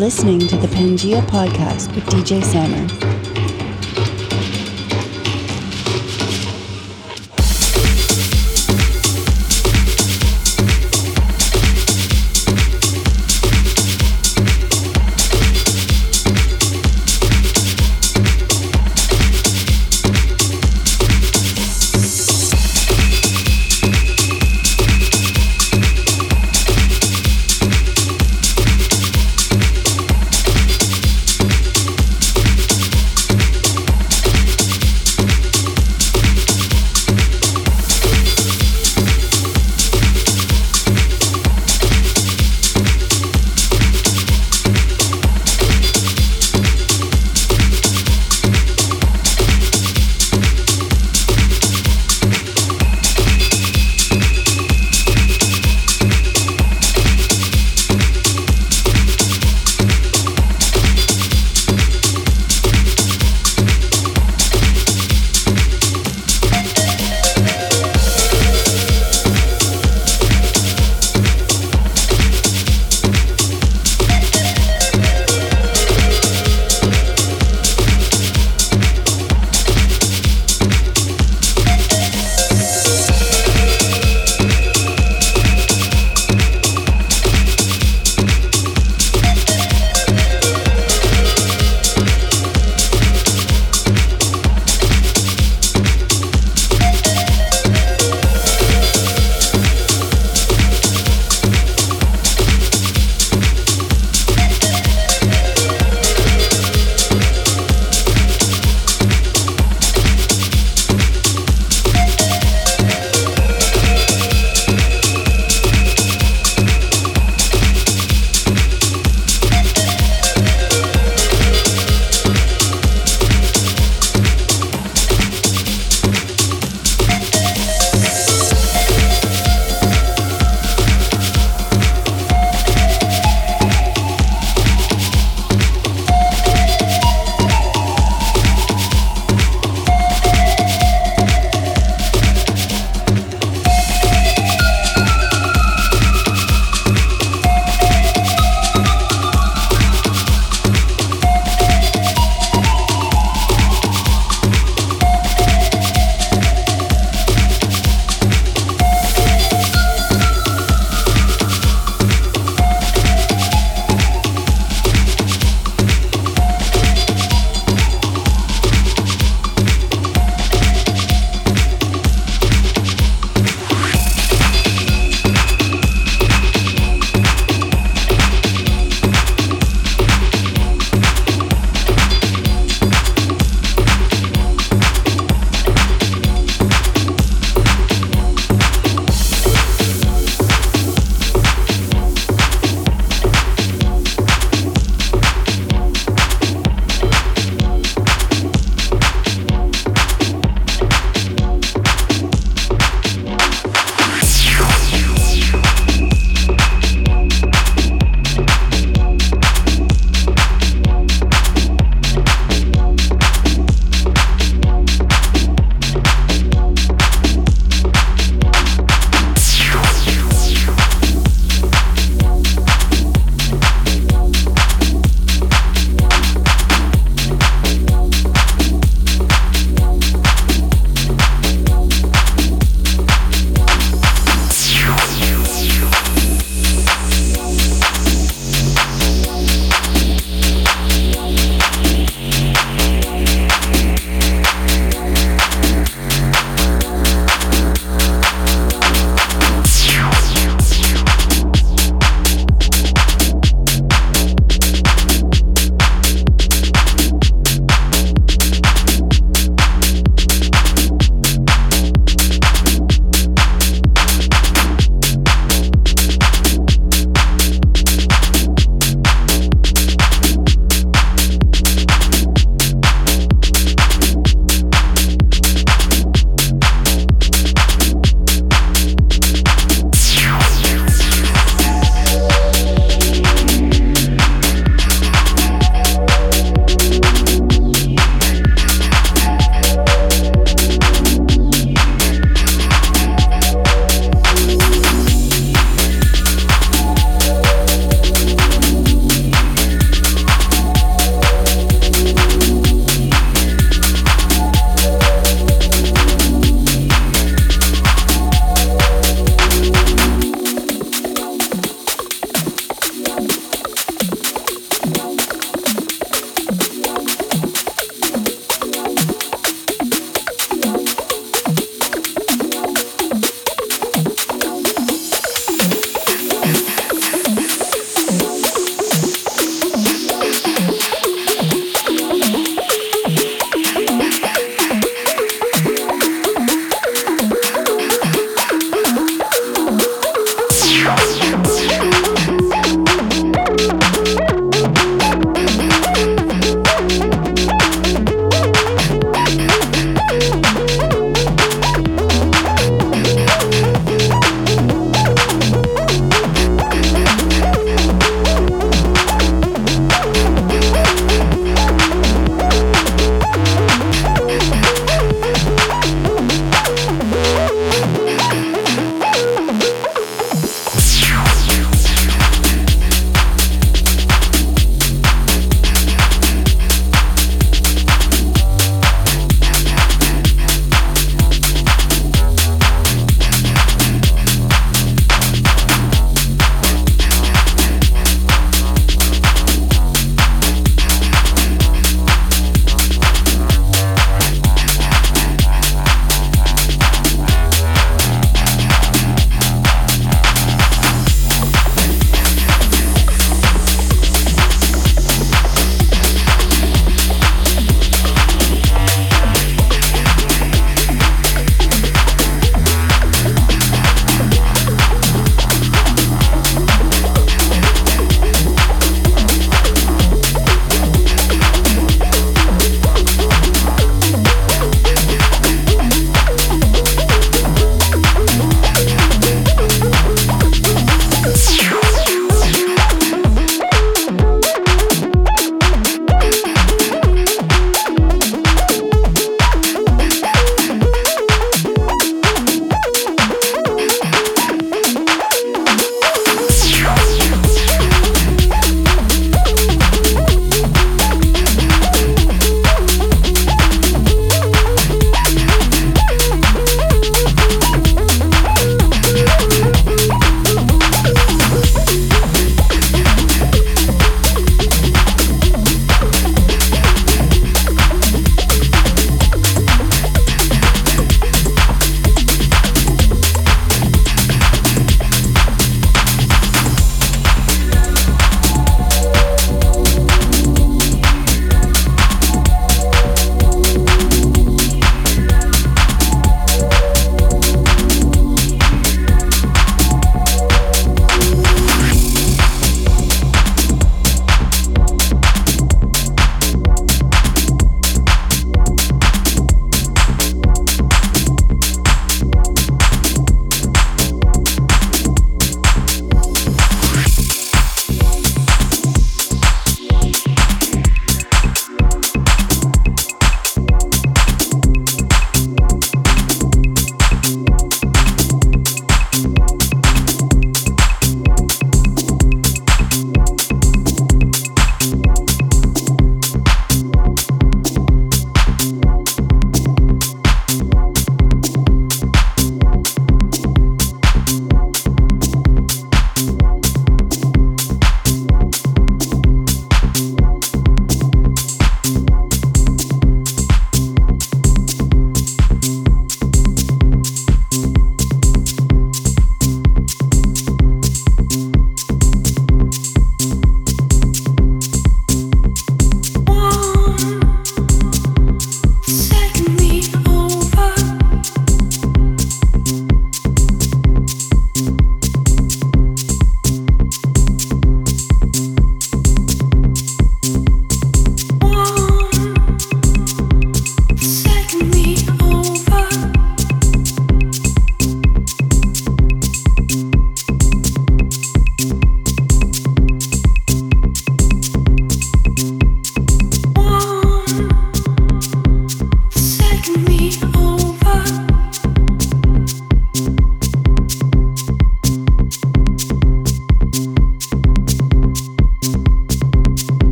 Listening to the Pangea Podcast with DJ Sammer.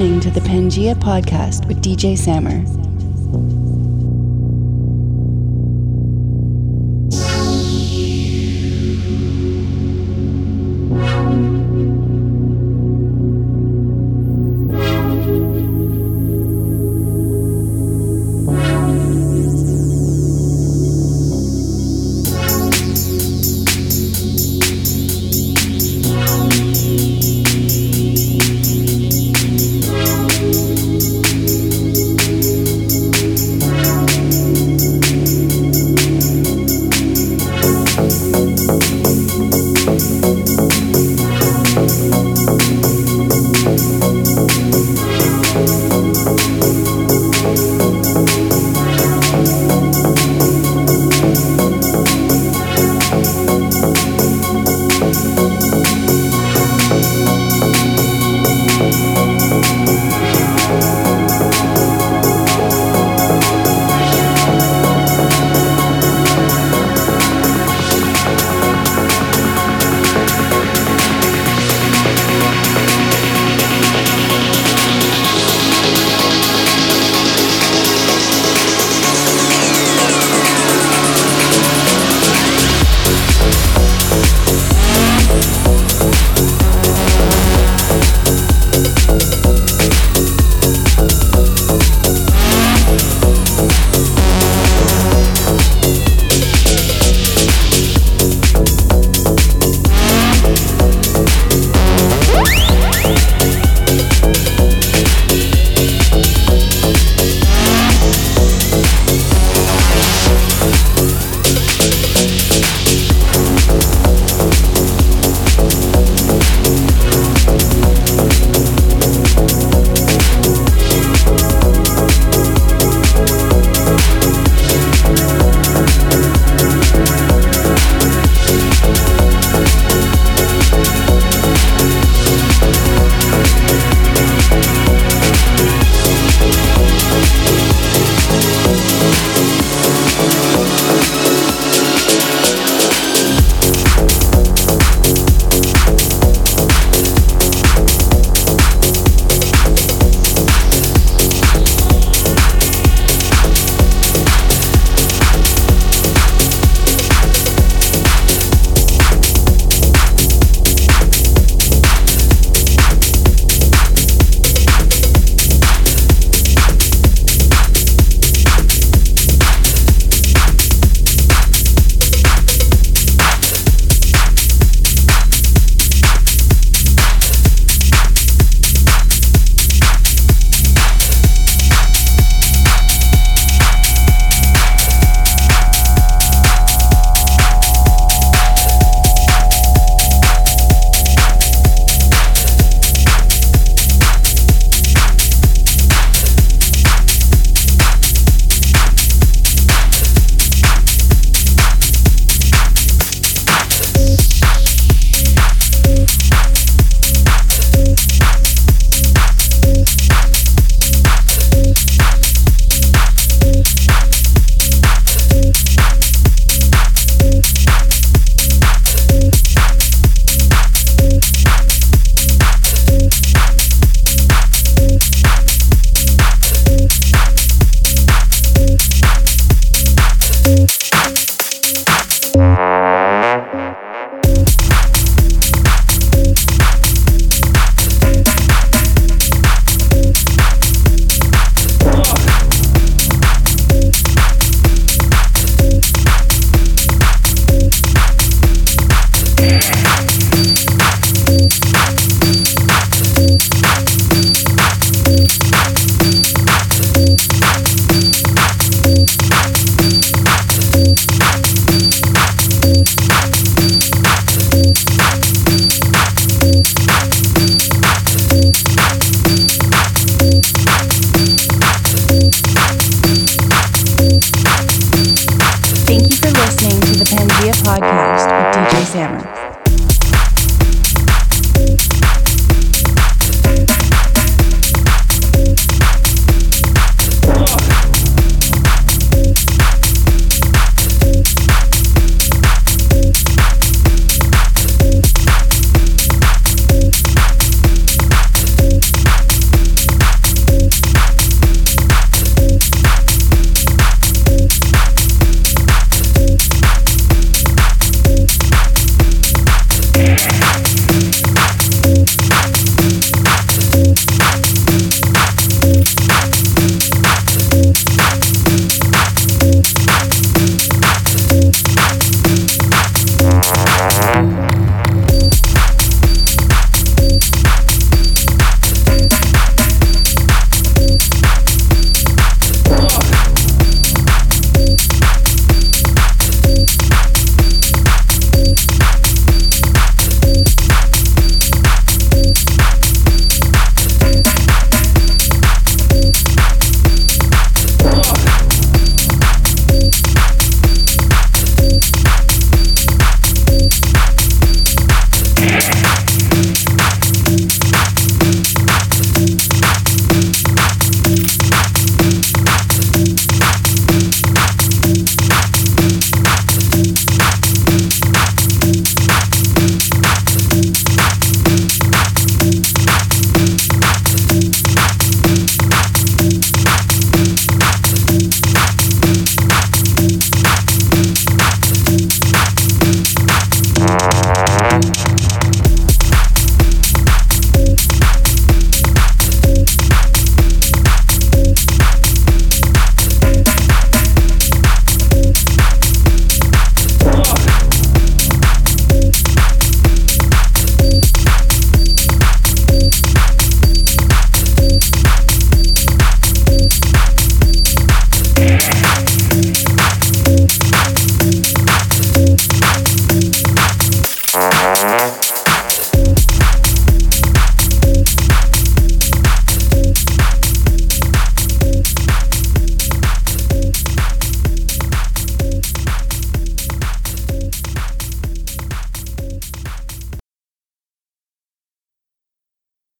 Listening to the Pangea Podcast with DJ Sammer.